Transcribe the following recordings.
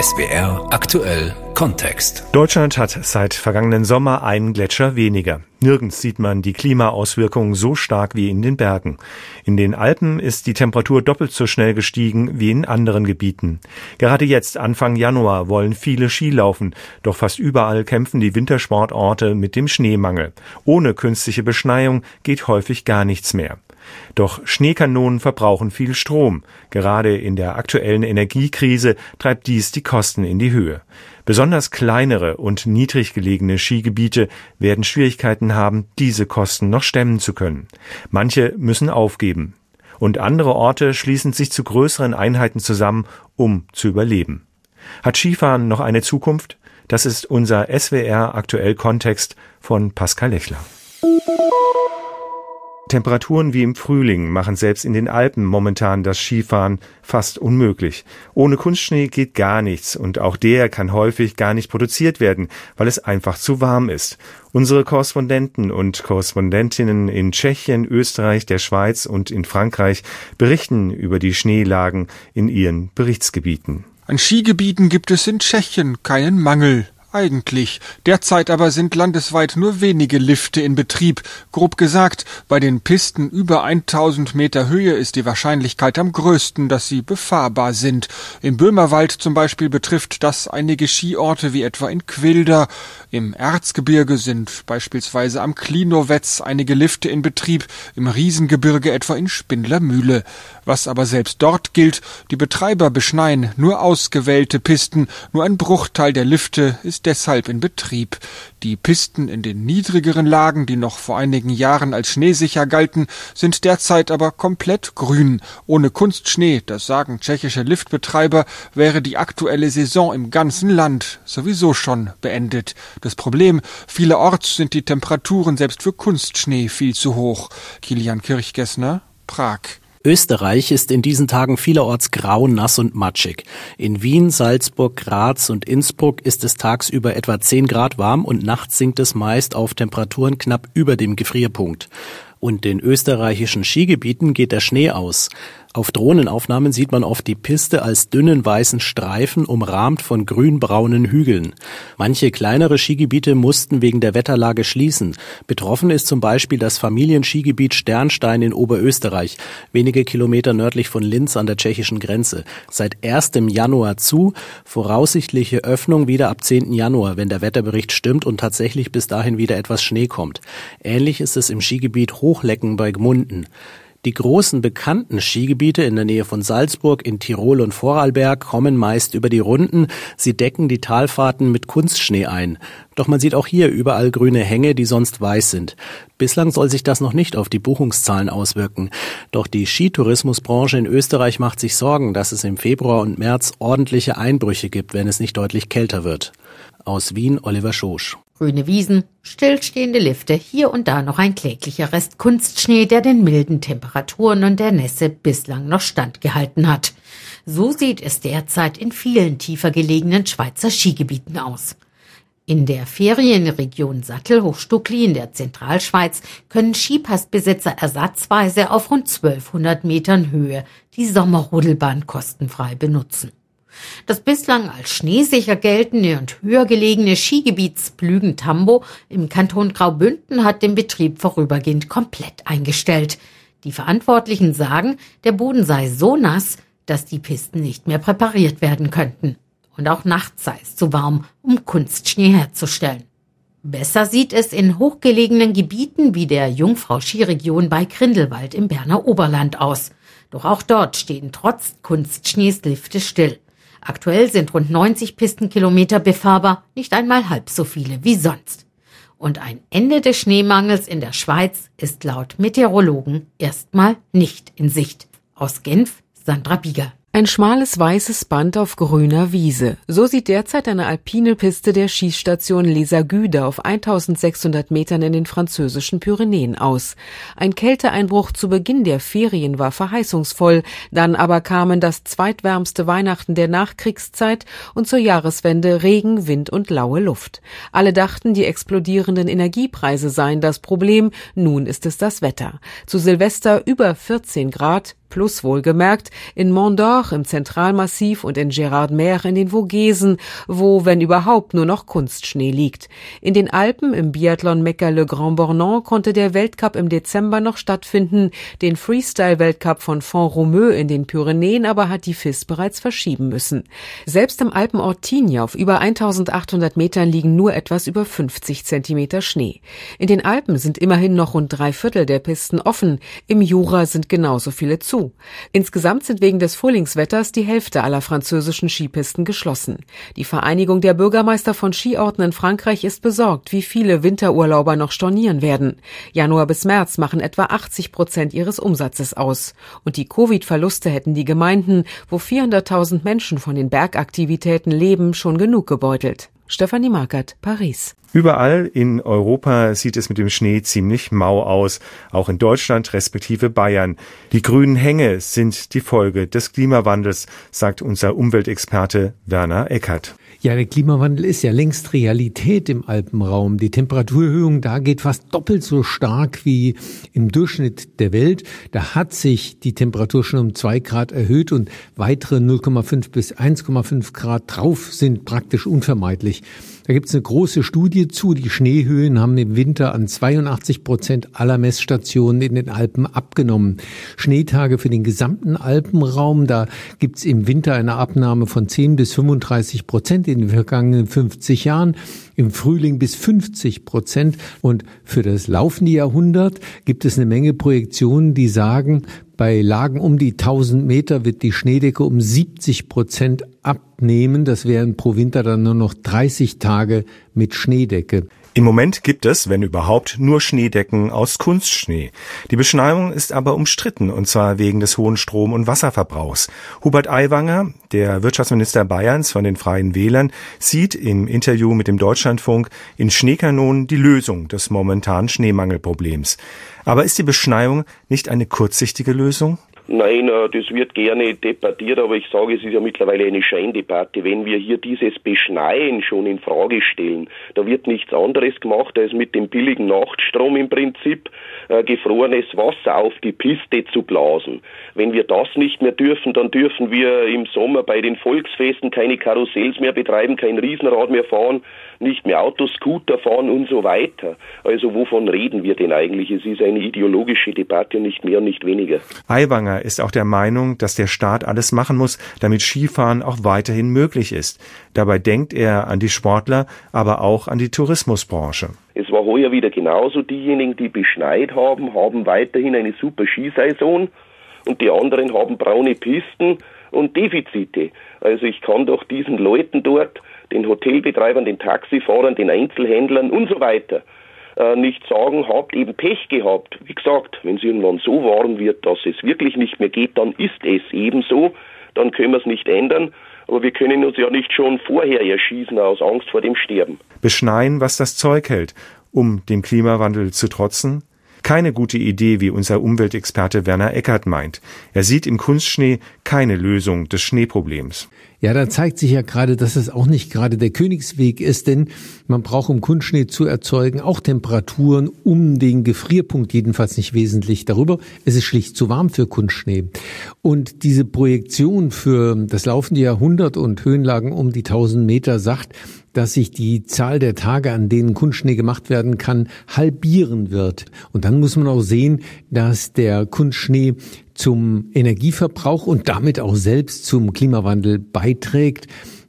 SWR aktuell Kontext. Deutschland hat seit vergangenen Sommer einen Gletscher weniger. Nirgends sieht man die Klimaauswirkungen so stark wie in den Bergen. In den Alpen ist die Temperatur doppelt so schnell gestiegen wie in anderen Gebieten. Gerade jetzt, Anfang Januar, wollen viele Ski laufen, doch fast überall kämpfen die Wintersportorte mit dem Schneemangel. Ohne künstliche Beschneiung geht häufig gar nichts mehr. Doch Schneekanonen verbrauchen viel Strom. Gerade in der aktuellen Energiekrise treibt dies die Kosten in die Höhe. Besonders kleinere und niedrig gelegene Skigebiete werden Schwierigkeiten haben, diese Kosten noch stemmen zu können. Manche müssen aufgeben. Und andere Orte schließen sich zu größeren Einheiten zusammen, um zu überleben. Hat Skifahren noch eine Zukunft? Das ist unser SWR aktuell Kontext von Pascal Lechler. Temperaturen wie im Frühling machen selbst in den Alpen momentan das Skifahren fast unmöglich. Ohne Kunstschnee geht gar nichts und auch der kann häufig gar nicht produziert werden, weil es einfach zu warm ist. Unsere Korrespondenten und Korrespondentinnen in Tschechien, Österreich, der Schweiz und in Frankreich berichten über die Schneelagen in ihren Berichtsgebieten. An Skigebieten gibt es in Tschechien keinen Mangel. Eigentlich. Derzeit aber sind landesweit nur wenige Lifte in Betrieb. Grob gesagt, bei den Pisten über 1000 Meter Höhe ist die Wahrscheinlichkeit am größten, dass sie befahrbar sind. Im Böhmerwald zum Beispiel betrifft das einige Skiorte wie etwa in Quilder. Im Erzgebirge sind beispielsweise am Klinowetz einige Lifte in Betrieb, im Riesengebirge etwa in Spindlermühle. Was aber selbst dort gilt, die Betreiber beschneien nur ausgewählte Pisten, nur ein Bruchteil der Lifte ist deshalb in Betrieb. Die Pisten in den niedrigeren Lagen, die noch vor einigen Jahren als schneesicher galten, sind derzeit aber komplett grün. Ohne Kunstschnee, das sagen tschechische Liftbetreiber, wäre die aktuelle Saison im ganzen Land sowieso schon beendet. Das Problem, vielerorts sind die Temperaturen selbst für Kunstschnee viel zu hoch. Kilian Kirchgessner, Prag. Österreich ist in diesen Tagen vielerorts grau, nass und matschig. In Wien, Salzburg, Graz und Innsbruck ist es tagsüber etwa 10 Grad warm und nachts sinkt es meist auf Temperaturen knapp über dem Gefrierpunkt. Und in österreichischen Skigebieten geht der Schnee aus. Auf Drohnenaufnahmen sieht man oft die Piste als dünnen weißen Streifen umrahmt von grünbraunen Hügeln. Manche kleinere Skigebiete mussten wegen der Wetterlage schließen. Betroffen ist zum Beispiel das Familienskigebiet Sternstein in Oberösterreich, wenige Kilometer nördlich von Linz an der tschechischen Grenze. Seit 1. Januar zu, voraussichtliche Öffnung wieder ab 10. Januar, wenn der Wetterbericht stimmt und tatsächlich bis dahin wieder etwas Schnee kommt. Ähnlich ist es im Skigebiet Hochlecken bei Gmunden. Die großen bekannten Skigebiete in der Nähe von Salzburg, in Tirol und Vorarlberg kommen meist über die Runden. Sie decken die Talfahrten mit Kunstschnee ein. Doch man sieht auch hier überall grüne Hänge, die sonst weiß sind. Bislang soll sich das noch nicht auf die Buchungszahlen auswirken. Doch die Skitourismusbranche in Österreich macht sich Sorgen, dass es im Februar und März ordentliche Einbrüche gibt, wenn es nicht deutlich kälter wird. Aus Wien Oliver Schosch. Grüne Wiesen, stillstehende Lifte, hier und da noch ein kläglicher Rest Kunstschnee, der den milden Temperaturen und der Nässe bislang noch standgehalten hat. So sieht es derzeit in vielen tiefer gelegenen Schweizer Skigebieten aus. In der Ferienregion Sattelhochstuckli in der Zentralschweiz können Skipassbesitzer ersatzweise auf rund 1200 Metern Höhe die Sommerrodelbahn kostenfrei benutzen. Das bislang als schneesicher geltende und höher gelegene Skigebiet Splügen-Tambo im Kanton Graubünden hat den Betrieb vorübergehend komplett eingestellt. Die Verantwortlichen sagen, der Boden sei so nass, dass die Pisten nicht mehr präpariert werden könnten. Und auch nachts sei es zu warm, um Kunstschnee herzustellen. Besser sieht es in hochgelegenen Gebieten wie der Jungfrau-Skiregion bei Grindelwald im Berner Oberland aus. Doch auch dort stehen trotz Kunstschnees Lifte still. Aktuell sind rund 90 Pistenkilometer befahrbar, nicht einmal halb so viele wie sonst. Und ein Ende des Schneemangels in der Schweiz ist laut Meteorologen erstmal nicht in Sicht. Aus Genf Sandra Bieger. Ein schmales weißes Band auf grüner Wiese. So sieht derzeit eine alpine Piste der Schießstation Les Agudes auf 1600 Metern in den französischen Pyrenäen aus. Ein Kälteeinbruch zu Beginn der Ferien war verheißungsvoll, dann aber kamen das zweitwärmste Weihnachten der Nachkriegszeit und zur Jahreswende Regen, Wind und laue Luft. Alle dachten, die explodierenden Energiepreise seien das Problem, nun ist es das Wetter. Zu Silvester über 14 Grad, plus wohlgemerkt in Mont d'Or im Zentralmassiv und in Gérardmer in den Vogesen, wo, wenn überhaupt, nur noch Kunstschnee liegt. In den Alpen im Biathlon Mekka Le Grand Bornand konnte der Weltcup im Dezember noch stattfinden, den Freestyle-Weltcup von Font-Romeu in den Pyrenäen aber hat die FIS bereits verschieben müssen. Selbst im Alpenort Tignes auf über 1800 Metern liegen nur etwas über 50 Zentimeter Schnee. In den Alpen sind immerhin noch rund drei Viertel der Pisten offen, im Jura sind genauso viele zu. Insgesamt sind wegen des Frühlingswetters die Hälfte aller französischen Skipisten geschlossen. Die Vereinigung der Bürgermeister von Skiorten in Frankreich ist besorgt, wie viele Winterurlauber noch stornieren werden. Januar bis März machen etwa 80 Prozent ihres Umsatzes aus. Und die Covid-Verluste hätten die Gemeinden, wo 400.000 Menschen von den Bergaktivitäten leben, schon genug gebeutelt. Stefanie Markert, Paris. Überall in Europa sieht es mit dem Schnee ziemlich mau aus, auch in Deutschland respektive Bayern. Die grünen Hänge sind die Folge des Klimawandels, sagt unser Umweltexperte Werner Eckert. Ja, der Klimawandel ist ja längst Realität im Alpenraum. Die Temperaturerhöhung da geht fast doppelt so stark wie im Durchschnitt der Welt. Da hat sich die Temperatur schon um zwei Grad erhöht und weitere 0,5 bis 1,5 Grad drauf sind praktisch unvermeidlich. Da gibt es eine große Studie zu. Die Schneehöhen haben im Winter an 82 Prozent aller Messstationen in den Alpen abgenommen. Schneetage für den gesamten Alpenraum, da gibt es im Winter eine Abnahme von 10 bis 35 Prozent in den vergangenen 50 Jahren im Frühling bis 50 Prozent. Und für das laufende Jahrhundert gibt es eine Menge Projektionen, die sagen, bei Lagen um die 1000 Meter wird die Schneedecke um 70 Prozent abnehmen. Das wären pro Winter dann nur noch 30 Tage mit Schneedecke. Im Moment gibt es, wenn überhaupt, nur Schneedecken aus Kunstschnee. Die Beschneiung ist aber umstritten, und zwar wegen des hohen Strom- und Wasserverbrauchs. Hubert Aiwanger, der Wirtschaftsminister Bayerns von den Freien Wählern, sieht im Interview mit dem Deutschlandfunk in Schneekanonen die Lösung des momentanen Schneemangelproblems. Aber ist die Beschneiung nicht eine kurzsichtige Lösung? Nein, äh, das wird gerne debattiert, aber ich sage, es ist ja mittlerweile eine Scheindebatte. Wenn wir hier dieses Beschneien schon in Frage stellen, da wird nichts anderes gemacht, als mit dem billigen Nachtstrom im Prinzip äh, gefrorenes Wasser auf die Piste zu blasen. Wenn wir das nicht mehr dürfen, dann dürfen wir im Sommer bei den Volksfesten keine Karussells mehr betreiben, kein Riesenrad mehr fahren, nicht mehr Autoscooter fahren und so weiter. Also wovon reden wir denn eigentlich? Es ist eine ideologische Debatte und nicht mehr und nicht weniger. Aiwanger ist auch der Meinung, dass der Staat alles machen muss, damit Skifahren auch weiterhin möglich ist. Dabei denkt er an die Sportler, aber auch an die Tourismusbranche. Es war heuer wieder genauso. Diejenigen, die beschneit haben, haben weiterhin eine super Skisaison und die anderen haben braune Pisten und Defizite. Also ich kann doch diesen Leuten dort, den Hotelbetreibern, den Taxifahrern, den Einzelhändlern und so weiter, äh, nicht sagen, habt eben Pech gehabt. Wie gesagt, wenn es irgendwann so warm wird, dass es wirklich nicht mehr geht, dann ist es eben so. Dann können wir es nicht ändern. Aber wir können uns ja nicht schon vorher erschießen aus Angst vor dem Sterben. Beschneien, was das Zeug hält, um dem Klimawandel zu trotzen? Keine gute Idee, wie unser Umweltexperte Werner Eckert meint. Er sieht im Kunstschnee keine Lösung des Schneeproblems. Ja, da zeigt sich ja gerade, dass es auch nicht gerade der Königsweg ist, denn man braucht, um Kunstschnee zu erzeugen, auch Temperaturen um den Gefrierpunkt, jedenfalls nicht wesentlich darüber. Es ist schlicht zu warm für Kunstschnee. Und diese Projektion für das laufende Jahrhundert und Höhenlagen um die 1000 Meter sagt, dass sich die Zahl der Tage, an denen Kunstschnee gemacht werden kann, halbieren wird. Und dann muss man auch sehen, dass der Kunstschnee zum Energieverbrauch und damit auch selbst zum Klimawandel beiträgt.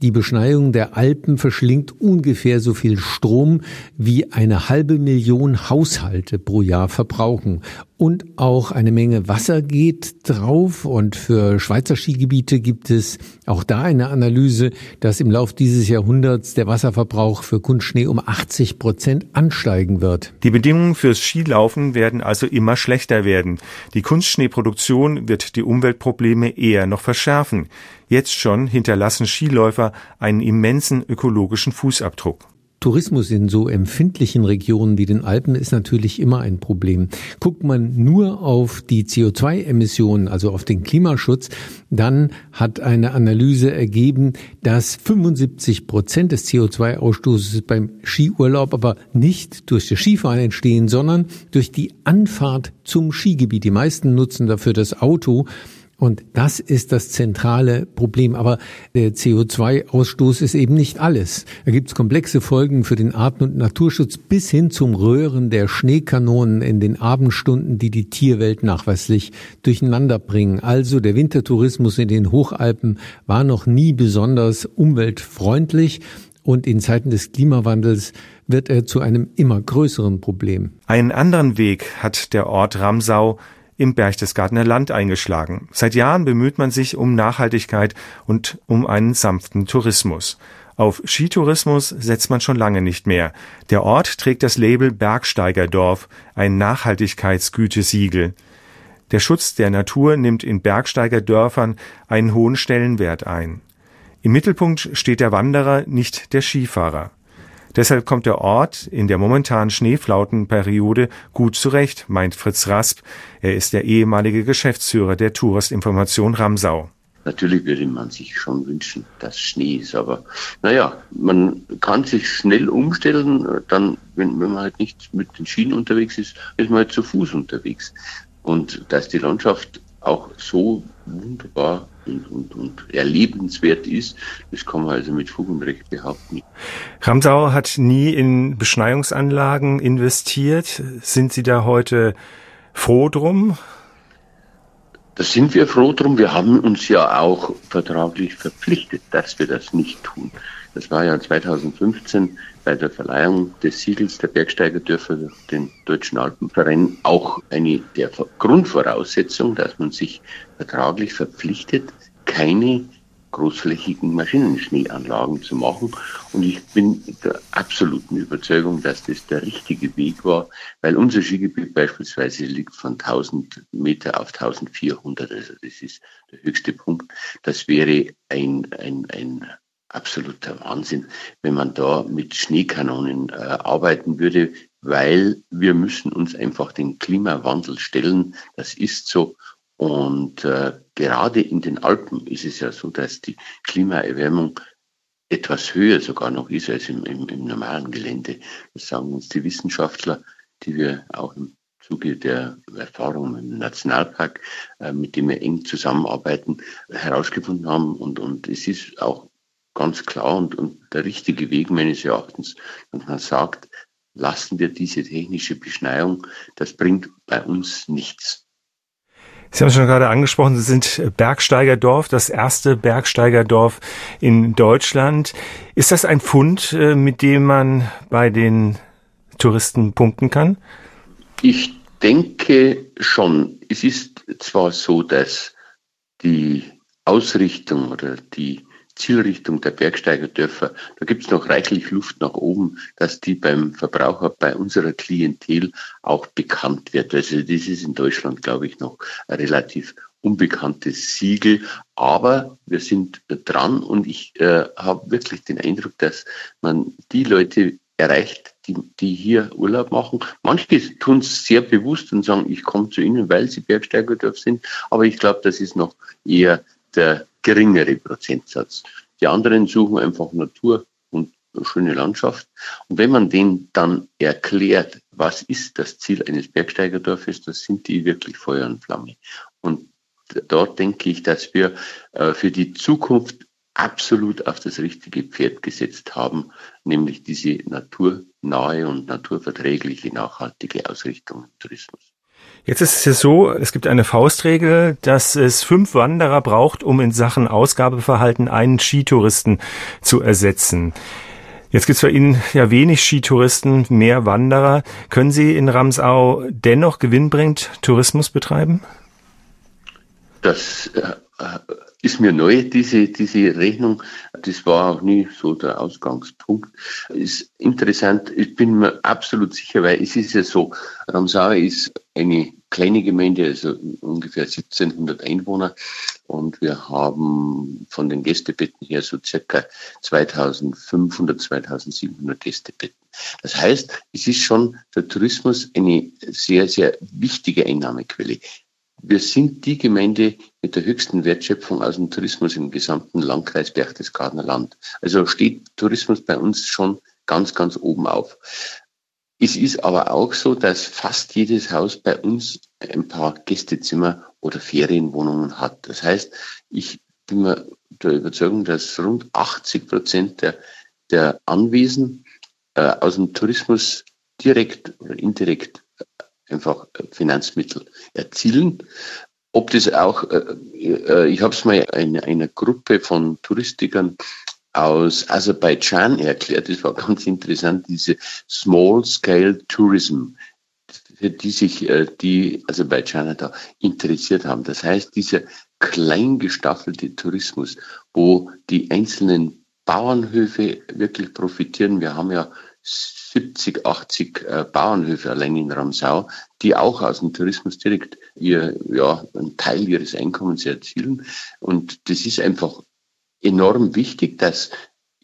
Die Beschneiung der Alpen verschlingt ungefähr so viel Strom, wie eine halbe Million Haushalte pro Jahr verbrauchen. Und auch eine Menge Wasser geht drauf. Und für Schweizer Skigebiete gibt es auch da eine Analyse, dass im Lauf dieses Jahrhunderts der Wasserverbrauch für Kunstschnee um 80 Prozent ansteigen wird. Die Bedingungen fürs Skilaufen werden also immer schlechter werden. Die Kunstschneeproduktion wird die Umweltprobleme eher noch verschärfen. Jetzt schon hinterlassen Skiläufer einen immensen ökologischen Fußabdruck. Tourismus in so empfindlichen Regionen wie den Alpen ist natürlich immer ein Problem. Guckt man nur auf die CO2-Emissionen, also auf den Klimaschutz, dann hat eine Analyse ergeben, dass 75 Prozent des CO2-Ausstoßes beim Skiurlaub aber nicht durch das Skifahren entstehen, sondern durch die Anfahrt zum Skigebiet. Die meisten nutzen dafür das Auto Und das ist das zentrale Problem. Aber der CO2-Ausstoß ist eben nicht alles. Da gibt es komplexe Folgen für den Arten- und Naturschutz bis hin zum Röhren der Schneekanonen in den Abendstunden, die die Tierwelt nachweislich durcheinander bringen. Also der Wintertourismus in den Hochalpen war noch nie besonders umweltfreundlich. Und in Zeiten des Klimawandels wird er zu einem immer größeren Problem. Einen anderen Weg hat der Ort Ramsau im Berchtesgadener Land eingeschlagen. Seit Jahren bemüht man sich um Nachhaltigkeit und um einen sanften Tourismus. Auf Skitourismus setzt man schon lange nicht mehr. Der Ort trägt das Label Bergsteigerdorf, ein Nachhaltigkeitsgütesiegel. Der Schutz der Natur nimmt in Bergsteigerdörfern einen hohen Stellenwert ein. Im Mittelpunkt steht der Wanderer, nicht der Skifahrer. Deshalb kommt der Ort in der momentanen Schneeflautenperiode gut zurecht, meint Fritz Rasp. Er ist der ehemalige Geschäftsführer der Touristinformation Ramsau. Natürlich würde man sich schon wünschen, dass Schnee ist, aber naja, man kann sich schnell umstellen, dann, wenn, wenn man halt nicht mit den Schienen unterwegs ist, ist man halt zu Fuß unterwegs. Und dass die Landschaft auch so wunderbar und, und, und erlebenswert ist, das kann man also mit Fug und Recht behaupten. Ramsau hat nie in Beschneiungsanlagen investiert. Sind Sie da heute froh drum? Da sind wir froh drum. Wir haben uns ja auch vertraglich verpflichtet, dass wir das nicht tun. Das war ja 2015 bei der Verleihung des Siegels der Bergsteigerdörfer durch den Deutschen Alpenverein auch eine der Grundvoraussetzungen, dass man sich vertraglich verpflichtet, keine großflächigen Maschinenschneeanlagen zu machen. Und ich bin der absoluten Überzeugung, dass das der richtige Weg war, weil unser Skigebiet beispielsweise liegt von 1000 Meter auf 1400. Also das ist der höchste Punkt. Das wäre ein, ein, ein absoluter Wahnsinn, wenn man da mit Schneekanonen äh, arbeiten würde, weil wir müssen uns einfach den Klimawandel stellen. Das ist so. Und äh, gerade in den Alpen ist es ja so, dass die Klimaerwärmung etwas höher sogar noch ist als im, im, im normalen Gelände. Das sagen uns die Wissenschaftler, die wir auch im Zuge der Erfahrung im Nationalpark, äh, mit dem wir eng zusammenarbeiten, herausgefunden haben. Und, und es ist auch ganz klar und, und der richtige Weg meines Erachtens, dass man sagt, lassen wir diese technische Beschneiung, das bringt bei uns nichts. Sie haben es schon gerade angesprochen, Sie sind Bergsteigerdorf, das erste Bergsteigerdorf in Deutschland. Ist das ein Fund, äh, mit dem man bei den Touristen punkten kann? Ich denke schon. Es ist zwar so, dass die Ausrichtung oder die Zielrichtung der Bergsteigerdörfer, da gibt es noch reichlich Luft nach oben, dass die beim Verbraucher, bei unserer Klientel auch bekannt wird. Also das ist in Deutschland, glaube ich, noch ein relativ unbekanntes Siegel, aber wir sind dran und ich äh, habe wirklich den Eindruck, dass man die Leute erreicht, die, die hier Urlaub machen. Manche tun es sehr bewusst und sagen, ich komme zu Ihnen, weil Sie Bergsteigerdorf sind, aber ich glaube, das ist noch eher der geringere Prozentsatz. Die anderen suchen einfach Natur und schöne Landschaft. Und wenn man denen dann erklärt, was ist das Ziel eines Bergsteigerdorfes, das sind die wirklich Feuer und Flamme. Und dort denke ich, dass wir äh, für die Zukunft absolut auf das richtige Pferd gesetzt haben, nämlich diese naturnahe und naturverträgliche, nachhaltige Ausrichtung im Tourismus. Jetzt ist es ja so, es gibt eine Faustregel, dass es fünf Wanderer braucht, um in Sachen Ausgabeverhalten einen Skitouristen zu ersetzen. Jetzt gibt es bei Ihnen ja wenig Skitouristen, mehr Wanderer. Können Sie in Ramsau dennoch gewinnbringend Tourismus betreiben? Das äh, ist mir neu, diese, diese Rechnung. Das war auch nie so der Ausgangspunkt. Ist interessant. Ich bin mir absolut sicher, weil es ist ja so, Ramsau ist eine kleine Gemeinde, also ungefähr 1700 Einwohner. Und wir haben von den Gästebetten her so circa 2500, 2700 Gästebetten. Das heißt, es ist schon der Tourismus eine sehr, sehr wichtige Einnahmequelle. Wir sind die Gemeinde mit der höchsten Wertschöpfung aus dem Tourismus im gesamten Landkreis Berchtesgadener Land. Also steht Tourismus bei uns schon ganz, ganz oben auf. Es ist aber auch so, dass fast jedes Haus bei uns ein paar Gästezimmer oder Ferienwohnungen hat. Das heißt, ich bin mir der Überzeugung, dass rund 80 Prozent der, der Anwesen äh, aus dem Tourismus direkt oder indirekt einfach Finanzmittel erzielen. Ob das auch, äh, äh ich habe es mal in einer Gruppe von Touristikern aus Aserbaidschan erklärt, das war ganz interessant, diese Small Scale Tourism, für die sich äh, die Aserbaidschaner da interessiert haben. Das heißt, dieser klein gestaffelte Tourismus, wo die einzelnen Bauernhöfe wirklich profitieren. Wir haben ja 70, 80 äh, Bauernhöfe allein in Ramsau, die auch aus dem Tourismus direkt ihr, ja, einen Teil ihres Einkommens erzielen. Und das ist einfach enorm wichtig, dass,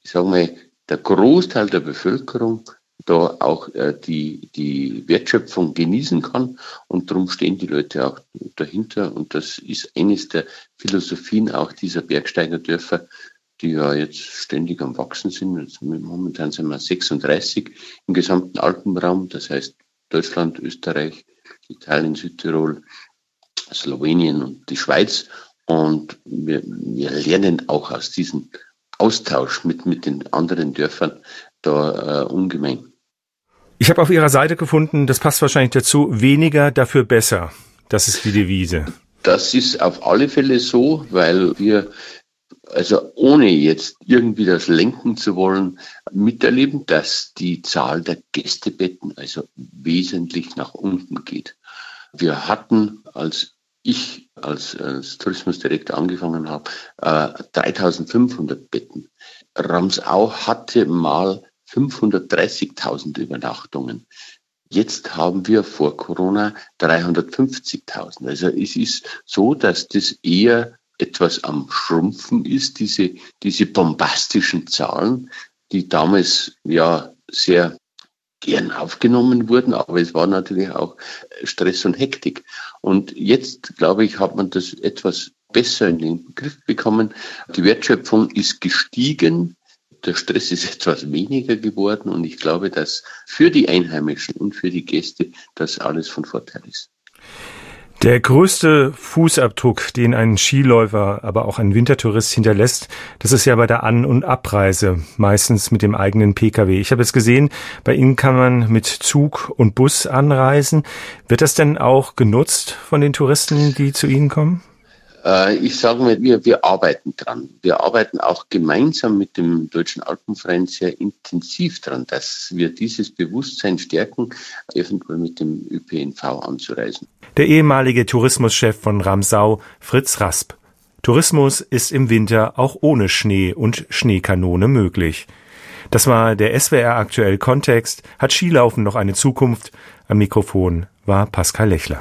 ich sage mal, der Großteil der Bevölkerung da auch äh, die, die Wertschöpfung genießen kann. Und darum stehen die Leute auch dahinter. Und das ist eines der Philosophien auch dieser Bergsteigerdörfer, die ja jetzt ständig am Wachsen sind. Momentan sind wir 36 im gesamten Alpenraum, das heißt Deutschland, Österreich, Italien, Südtirol, Slowenien und die Schweiz. Und wir, wir lernen auch aus diesem Austausch mit, mit den anderen Dörfern da äh, ungemein. Ich habe auf Ihrer Seite gefunden, das passt wahrscheinlich dazu, weniger dafür besser. Das ist die Devise. Das ist auf alle Fälle so, weil wir also ohne jetzt irgendwie das lenken zu wollen, miterleben, dass die Zahl der Gästebetten also wesentlich nach unten geht. Wir hatten, als ich als, als Tourismusdirektor angefangen habe, äh, 3500 Betten. Ramsau hatte mal 530.000 Übernachtungen. Jetzt haben wir vor Corona 350.000. Also es ist so, dass das eher etwas am Schrumpfen ist, diese, diese bombastischen Zahlen, die damals ja sehr gern aufgenommen wurden, aber es war natürlich auch Stress und Hektik. Und jetzt, glaube ich, hat man das etwas besser in den Griff bekommen. Die Wertschöpfung ist gestiegen, der Stress ist etwas weniger geworden und ich glaube, dass für die Einheimischen und für die Gäste das alles von Vorteil ist. Der größte Fußabdruck, den ein Skiläufer, aber auch ein Wintertourist hinterlässt, das ist ja bei der An- und Abreise, meistens mit dem eigenen Pkw. Ich habe es gesehen, bei Ihnen kann man mit Zug und Bus anreisen. Wird das denn auch genutzt von den Touristen, die zu Ihnen kommen? Äh, ich sage mal, wir, wir arbeiten dran. Wir arbeiten auch gemeinsam mit dem Deutschen Alpenverein sehr intensiv dran, dass wir dieses Bewusstsein stärken, eventuell mit dem ÖPNV anzureisen. Der ehemalige Tourismuschef von Ramsau, Fritz Rasp. Tourismus ist im Winter auch ohne Schnee und Schneekanone möglich. Das war der SWR aktuell Kontext. Hat Skilaufen noch eine Zukunft? Am Mikrofon war Pascal Lechler.